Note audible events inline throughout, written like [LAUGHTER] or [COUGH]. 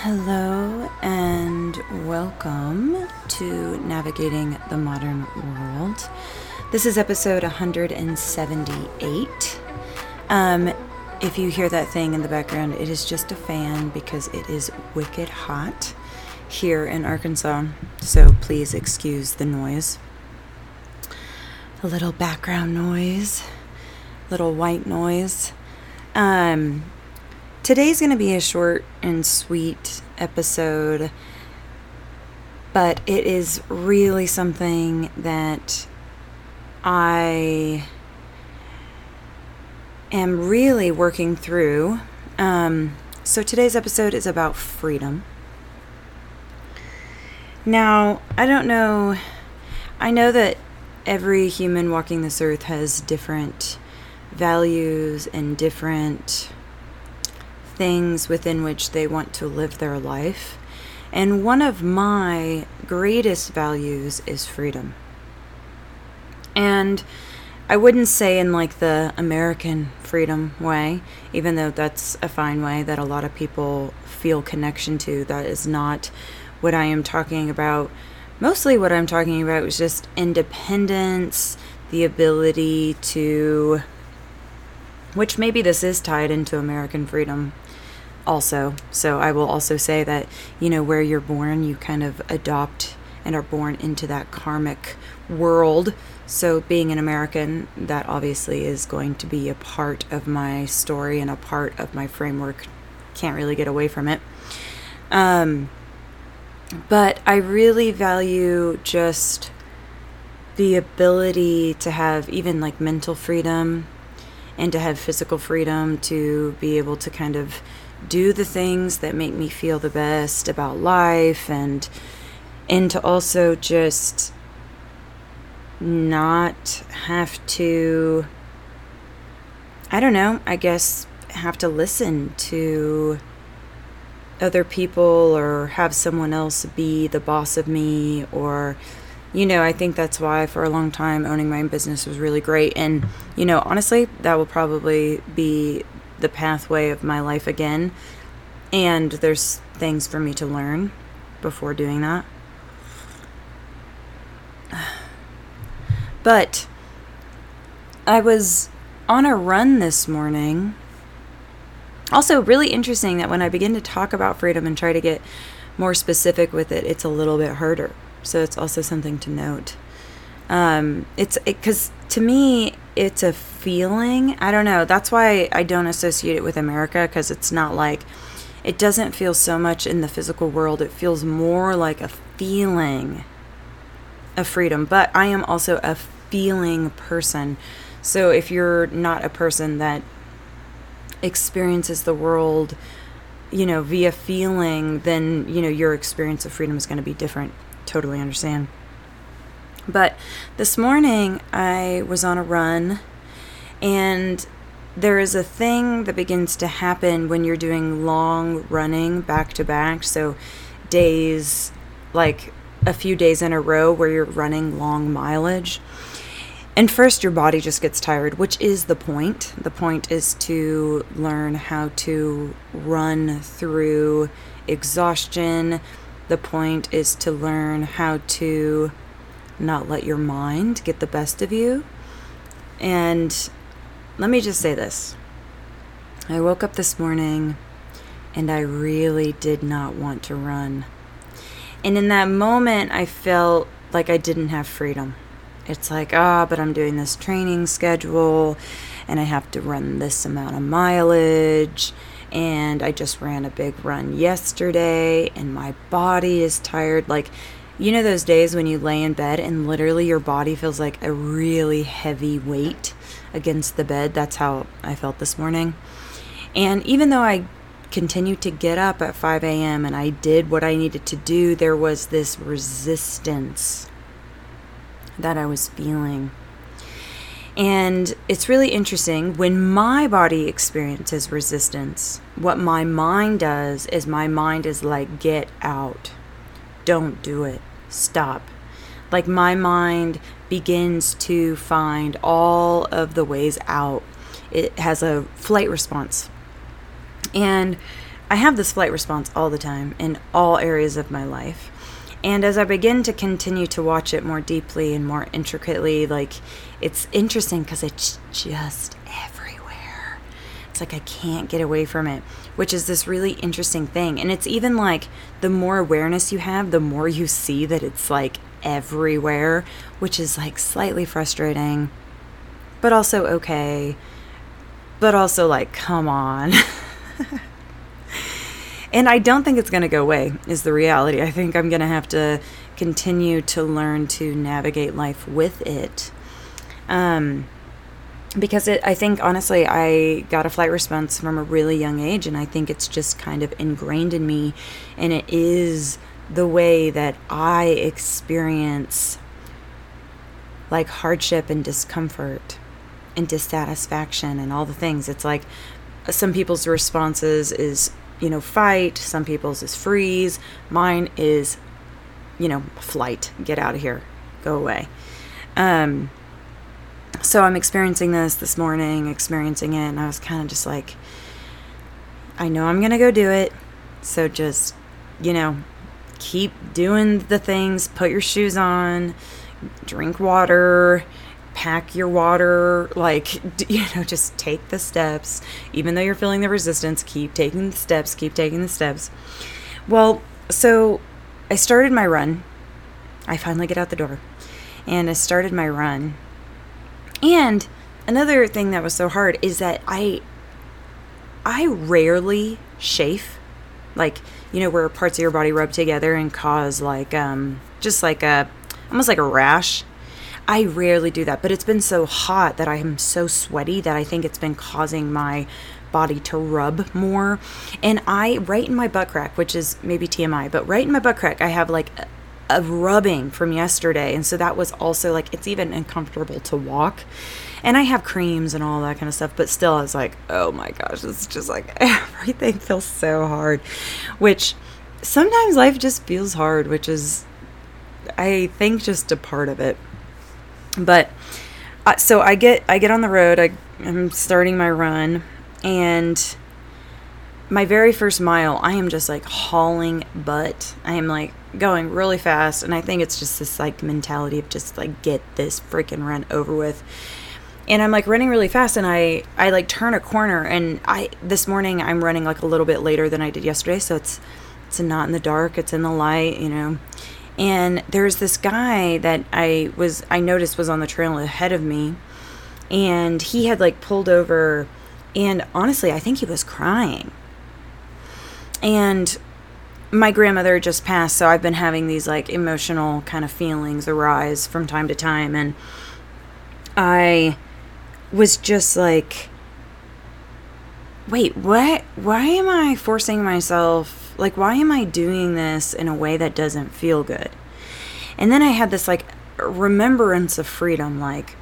Hello and welcome to Navigating the Modern World. This is episode 178. Um, if you hear that thing in the background, it is just a fan because it is wicked hot here in Arkansas. So please excuse the noise. A little background noise, little white noise. Um, Today's going to be a short and sweet episode, but it is really something that I am really working through. Um, so today's episode is about freedom. Now, I don't know, I know that every human walking this earth has different values and different things within which they want to live their life. And one of my greatest values is freedom. And I wouldn't say in like the American freedom way, even though that's a fine way that a lot of people feel connection to. That is not what I am talking about. Mostly what I'm talking about is just independence, the ability to, which maybe this is tied into American freedom also. So I will also say that, you know, where you're born, you kind of adopt and are born into that karmic world. So being an American, that obviously is going to be a part of my story and a part of my framework. Can't really get away from it. Um, but I really value just the ability to have even like mental freedom and to have physical freedom to be able to kind of do the things that make me feel the best about life and and to also just not have to I don't know, I guess have to listen to other people or have someone else be the boss of me or you know, I think that's why for a long time owning my own business was really great. And you know, honestly, that will probably be the pathway of my life again. And there's things for me to learn before doing that. [SIGHS] But I was on a run this morning. Also, really interesting that when I begin to talk about freedom and try to get more specific with it, it's a little bit harder. So it's also something to note. Um, it's because it, to me, it's a feeling. I don't know. That's why I don't associate it with America because it's not like it doesn't feel so much in the physical world. It feels more like a feeling of freedom. But I am also a feeling person. So if you're not a person that experiences the world, you know, via feeling, then, you know, your experience of freedom is going to be different. Totally understand. But this morning I was on a run and there is a thing that begins to happen when you're doing long running back to back. So days like a few days in a row where you're running long mileage. And first, your body just gets tired, which is the point. The point is to learn how to run through exhaustion. The point is to learn how to not let your mind get the best of you. And let me just say this I woke up this morning and I really did not want to run. And in that moment, I felt like I didn't have freedom. It's like, ah, oh, but I'm doing this training schedule and I have to run this amount of mileage. And I just ran a big run yesterday and my body is tired. Like, you know those days when you lay in bed and literally your body feels like a really heavy weight against the bed? That's how I felt this morning. And even though I continued to get up at 5 a.m. and I did what I needed to do, there was this resistance that I was feeling. And it's really interesting when my body experiences resistance, what my mind does is my mind is like, get out don't do it. Stop. Like my mind begins to find all of the ways out. It has a flight response. And I have this flight response all the time in all areas of my life. And as I begin to continue to watch it more deeply and more intricately, like it's interesting because it's just everywhere. It's like I can't get away from it, which is this really interesting thing. And it's even like the more awareness you have, the more you see that it's like everywhere, which is like slightly frustrating, but also okay. But also like, come on. [LAUGHS] and I don't think it's going to go away, is the reality. I think I'm going to have to continue to learn to navigate life with it. Um, because it, I think honestly, I got a flight response from a really young age, and I think it's just kind of ingrained in me, and it is the way that I experience like hardship and discomfort and dissatisfaction and all the things. It's like some people's responses is, you know, fight, some people's is freeze. Mine is, you know, flight. Get out of here. Go away. Um so I'm experiencing this this morning, experiencing it, and I was kind of just like I know I'm to go do it. So just, you know, keep doing the things, put your shoes on, drink water, pack your water, like, [LAUGHS] you know, just take the steps. Even though you're feeling the resistance, keep taking the steps, keep taking the steps. Well, so I started my run. I finally get out the door and I started my run. And another thing that was so hard is that I I rarely chafe. Like, you know, where parts of your body rub together and cause like um just like a almost like a rash. I rarely do that, but it's been so hot that I am so sweaty that I think it's been causing my body to rub more. And I, right in my butt crack, which is maybe TMI, but right in my butt crack, I have like a rubbing from yesterday. And so that was also like, it's even uncomfortable to walk. And I have creams and all that kind of stuff, but still, I was like, oh my gosh, it's just like [LAUGHS] everything feels so hard, which sometimes life just feels hard, which is, I think, just a part of it. But uh, so I get I get on the road. I, I'm starting my run, and my very first mile, I am just like hauling butt. I am like going really fast, and I think it's just this like mentality of just like get this freaking run over with. And I'm like running really fast, and I I like turn a corner, and I this morning I'm running like a little bit later than I did yesterday, so it's it's not in the dark, it's in the light, you know and there's this guy that I was I noticed was on the trail ahead of me and he had like pulled over and honestly I think he was crying. And my grandmother just passed so I've been having these like emotional kind of feelings arise from time to time and I was just like wait, what why am I forcing myself like, why am I doing this in a way that doesn't feel good? And then I had this like remembrance of freedom. Like,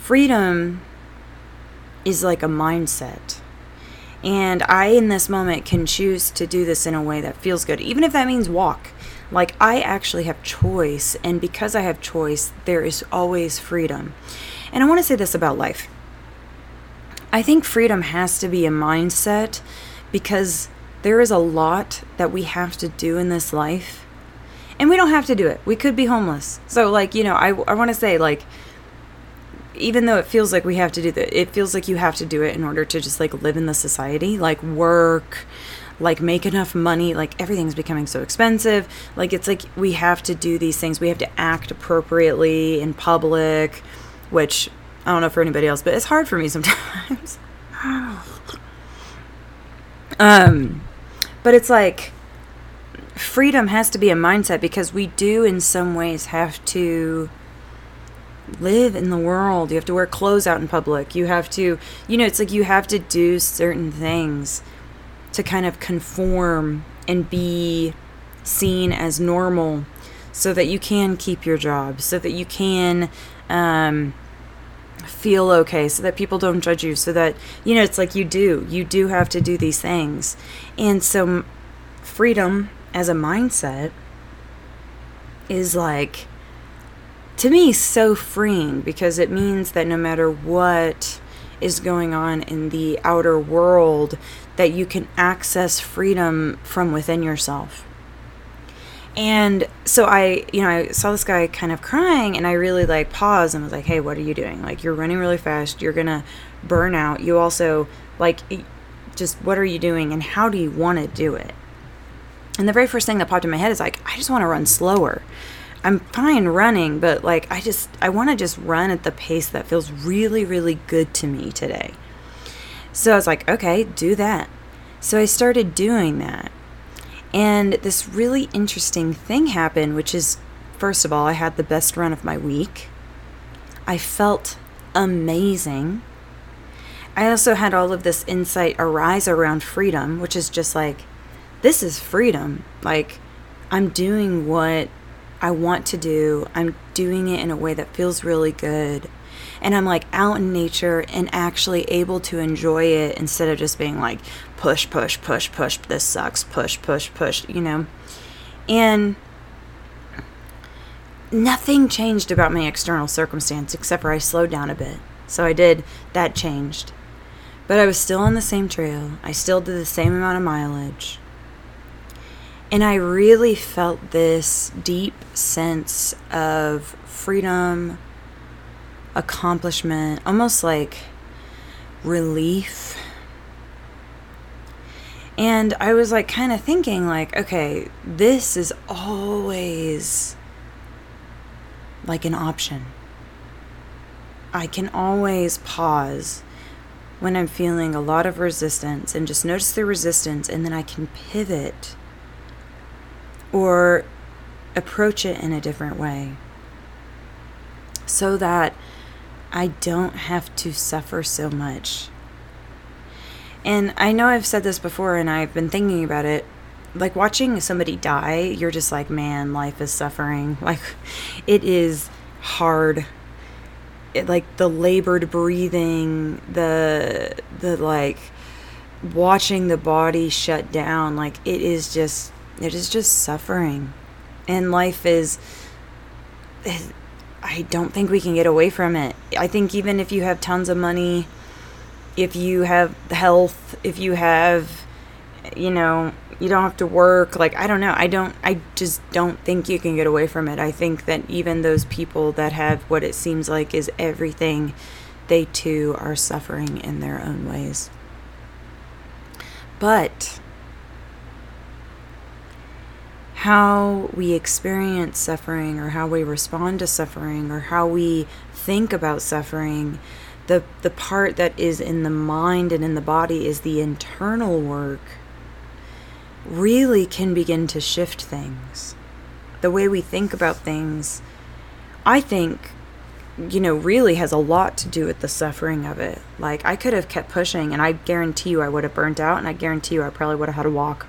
freedom is like a mindset. And I, in this moment, can choose to do this in a way that feels good, even if that means walk. Like, I actually have choice. And because I have choice, there is always freedom. And I want to say this about life I think freedom has to be a mindset because there is a lot that we have to do in this life. And we don't have to do it. We could be homeless. So, like, you know, I, I want to say, like, even though it feels like we have to do that, it feels like you have to do it in order to just, like, live in the society, like, work, like, make enough money. Like, everything's becoming so expensive. Like, it's like we have to do these things. We have to act appropriately in public, which I don't know for anybody else, but it's hard for me sometimes. [LAUGHS] um, but it's like freedom has to be a mindset because we do, in some ways, have to live in the world. You have to wear clothes out in public. You have to, you know, it's like you have to do certain things to kind of conform and be seen as normal so that you can keep your job, so that you can um, feel okay, so that people don't judge you, so that, you know, it's like you do. You do have to do these things. And so, freedom as a mindset is like, to me, so freeing because it means that no matter what is going on in the outer world, that you can access freedom from within yourself. And so I, you know, I saw this guy kind of crying and I really like paused and was like, "Hey, what are you doing? Like you're running really fast. You're to burn out. You also like just what are you doing and how do you want to do it?" And the very first thing that popped in my head is like, "I just want to run slower." I'm fine running, but like I just I want to just run at the pace that feels really really good to me today. So I was like, "Okay, do that." So I started doing that. And this really interesting thing happened, which is first of all, I had the best run of my week. I felt amazing. I also had all of this insight arise around freedom, which is just like, this is freedom. Like, I'm doing what I want to do, I'm doing it in a way that feels really good. And I'm like out in nature and actually able to enjoy it instead of just being like, push, push, push, push, this sucks, push, push, push, you know? And nothing changed about my external circumstance except for I slowed down a bit. So I did, that changed. But I was still on the same trail. I still did the same amount of mileage. And I really felt this deep sense of freedom, accomplishment, almost like relief and I was like kind of thinking like, okay, this is always like an option. I can always pause when I'm feeling a lot of resistance and just notice the resistance and then I can pivot or approach it in a different way so that I don't have to suffer so much and I know I've said this before and I've been thinking about it. Like watching somebody die, you're just like, man, life is suffering. [LAUGHS] Like, it is hard. It, like the labored breathing, the the like watching the body shut down. Like it is just it is just suffering, and life is. I don't think we can get away from it. I think even if you have tons of money if you have health, if you have, you know, you don't have to work. Like, I don't know. I don't, I just don't think you can get away from it. I think that even those people that have what it seems like is everything, they too are suffering in their own ways. But how we experience suffering or how we respond to suffering or how we think about suffering the the part that is in the mind and in the body is the internal work really can begin to shift things. The way we think about things i think you know really has a lot to do with the suffering of it. Like i could have kept pushing and i guarantee you i would have burnt out and i guarantee you i probably would have had to walk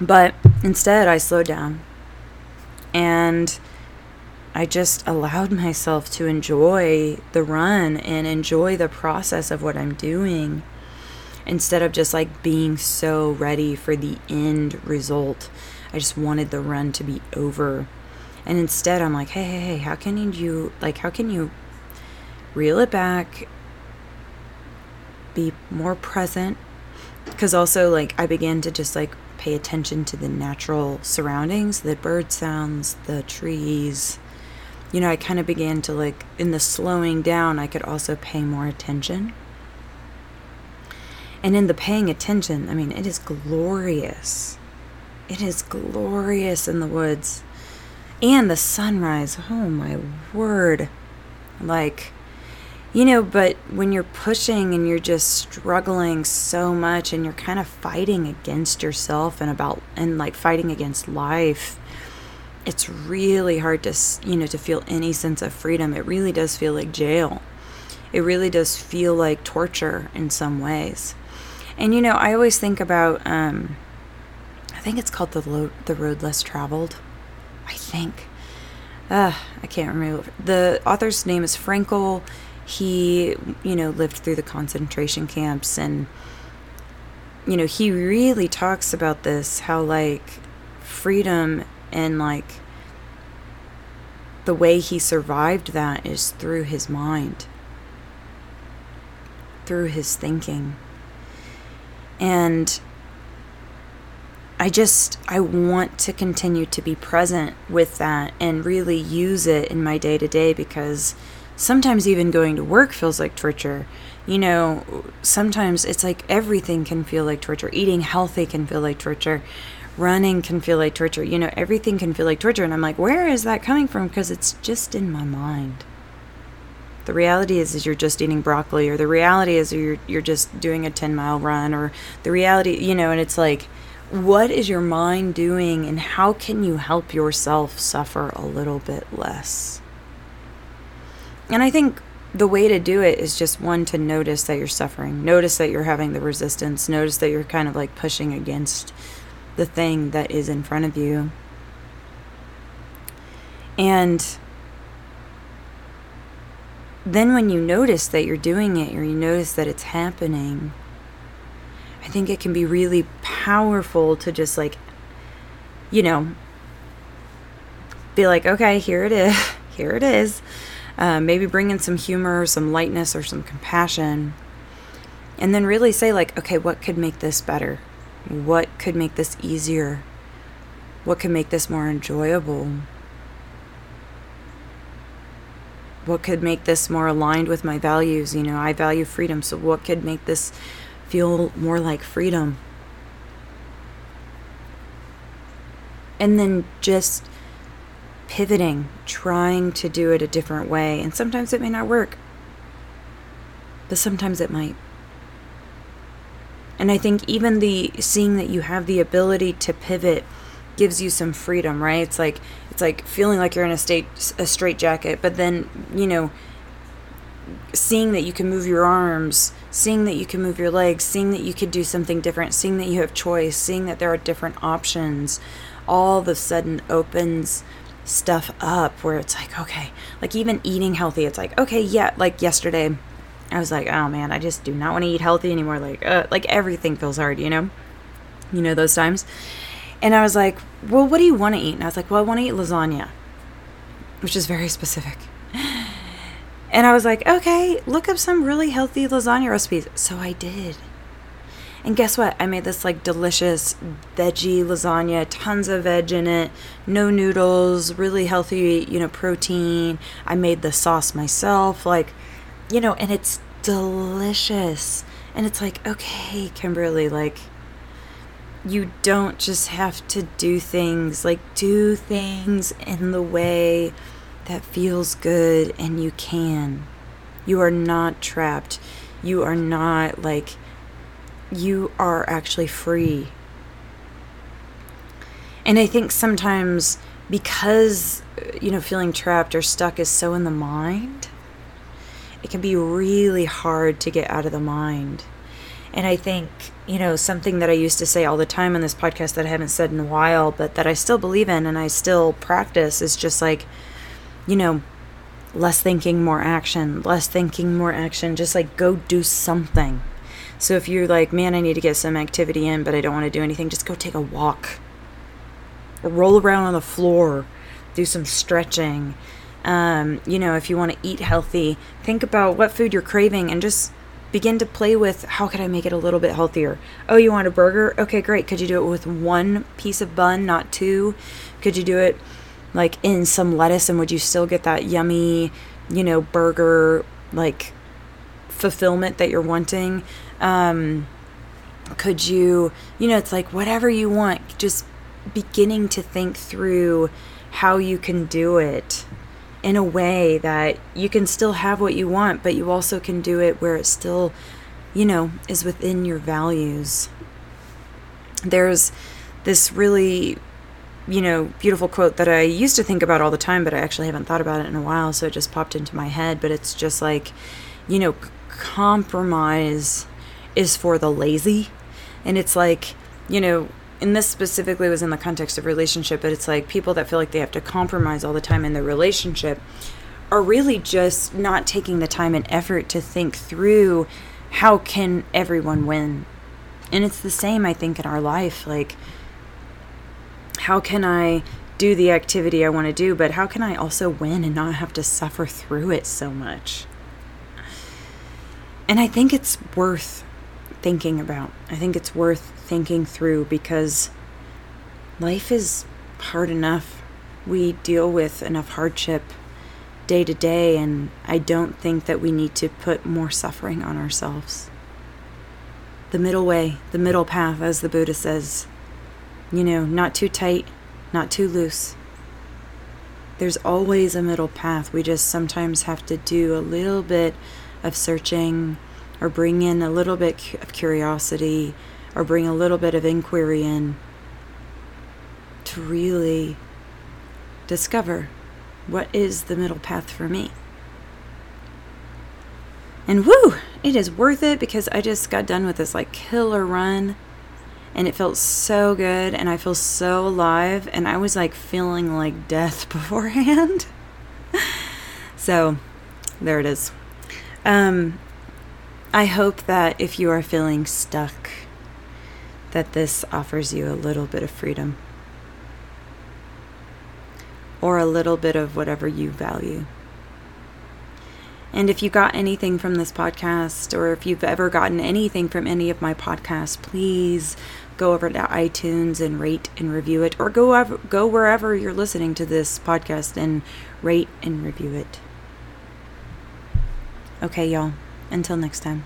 but instead i slowed down and I just allowed myself to enjoy the run and enjoy the process of what I'm doing instead of just like being so ready for the end result. I just wanted the run to be over. And instead I'm like, "Hey, hey, hey, how can you like how can you reel it back? Be more present?" Cuz also like I began to just like pay attention to the natural surroundings, the bird sounds, the trees, you know, I kind of began to like, in the slowing down, I could also pay more attention. And in the paying attention, I mean, it is glorious. It is glorious in the woods. And the sunrise, oh my word. Like, you know, but when you're pushing and you're just struggling so much and you're kind of fighting against yourself and about, and like fighting against life, it's really hard to you know to feel any sense of freedom. It really does feel like jail. It really does feel like torture in some ways. And you know i always think about um, i think it's called the, Lo- the road less traveled i think. Uh, i can't remember. The author's name is frankl he you know lived through the concentration camps and you know he really talks about this how like freedom and like the way he survived that is through his mind, through his thinking. And I just, I want to continue to be present with that and really use it in my day to day because sometimes even going to work feels like torture. You know, sometimes it's like everything can feel like torture. Eating healthy can feel like torture. Running can feel like torture. You know, everything can feel like torture. And I'm like, where is that coming from? Because it's just in my mind. The reality is, is you're just eating broccoli, or the reality is you're you're just doing a 10 mile run, or the reality, you know, and it's like what is your mind doing and how can you help yourself suffer a little bit less? And I think the way to do it is just one to notice that you're suffering, notice that you're having the resistance, notice that you're kind of like pushing against the thing that is in front of you. And then when you notice that you're doing it or you notice that it's happening, I think it can be really powerful to just like, you know, be like, okay, here it is. [LAUGHS] Here it is. Uh, maybe bring in some humor, some lightness, or some compassion. And then really say, like, okay, what could make this better? What could make this easier? What could make this more enjoyable? What could make this more aligned with my values? You know, I value freedom, so what could make this feel more like freedom. And then just pivoting, trying to do it a different way. And sometimes it may not work, but sometimes it might. And I think even the seeing that you have the ability to pivot gives you some freedom, right? It's like it's like feeling like you're in a state a straight jacket, but then, you know, seeing that you can move your arms, seeing that you can move your legs, seeing that you could do something different, seeing that you have choice, seeing that there are different options, all of a sudden opens stuff up where it's like, okay, like even eating healthy, it's like, okay, yeah, like yesterday, I was like, oh man, I just do not want to eat healthy anymore. Like, uh, like everything feels hard, you know, you know those times. And I was like, well, what do you want to eat? And I was like, well, I want to eat lasagna, which is very specific. And I was like, okay, look up some really healthy lasagna recipes. So I did. And guess what? I made this like delicious veggie lasagna, tons of veg in it, no noodles, really healthy, you know, protein. I made the sauce myself, like, you know, and it's delicious. And it's like, okay, Kimberly, like, you don't just have to do things, like, do things in the way that feels good and you can. You are not trapped. You are not like, you are actually free. And I think sometimes because, you know, feeling trapped or stuck is so in the mind, it can be really hard to get out of the mind. And I think, you know, something that I used to say all the time on this podcast that I haven't said in a while, but that I still believe in and I still practice is just like, you know, less thinking, more action, less thinking, more action. Just like go do something. So if you're like, man, I need to get some activity in, but I don't want to do anything, just go take a walk. roll around on the floor, do some stretching. Um, you know, if you want to eat healthy, think about what food you're craving and just begin to play with how could I make it a little bit healthier? Oh, you want a burger? Okay, great. Could you do it with one piece of bun, not two? Could you do it like in some lettuce and would you still get that yummy, you know, burger like fulfillment that you're wanting? Um, could you, you know, it's like whatever you want, just beginning to think through how you can do it in a way that you can still have what you want, but you also can do it where it still, you know, is within your values. There's this really you know, beautiful quote that I used to think about all the time, but I actually haven't thought about it in a while, so it just popped into my head. But it's just like, you know, compromise is for the lazy. And it's like, you know, and this specifically was in the context of relationship, but it's like people that feel like they have to compromise all the time in their relationship are really just not taking the time and effort to think through how can everyone win. And it's the same, I think, in our life. Like, how can I do the activity I want to do, but how can I also win and not have to suffer through it so much? And I think it's worth thinking about. I think it's worth thinking through because life is hard enough. We deal with enough hardship day to day, and I don't think that we need to put more suffering on ourselves. The middle way, the middle path, as the Buddha says, you know, not too tight, not too loose. There's always a middle path. We just sometimes have to do a little bit of searching or bring in a little bit of curiosity or bring a little bit of inquiry in to really discover what is the middle path for me. And woo, it is worth it because I just got done with this like killer run and it felt so good and I feel so alive and I was like feeling like death [LAUGHS] beforehand. [LAUGHS] so, there it is. Um I hope that if you are feeling stuck that this offers you a little bit of freedom or a little bit of whatever you value. And if you got anything from this podcast, or if you've ever gotten anything from any of my podcasts, please go over to iTunes and rate and review it, or go go wherever you're listening to this podcast and rate and review it. Okay, y'all. Until next time.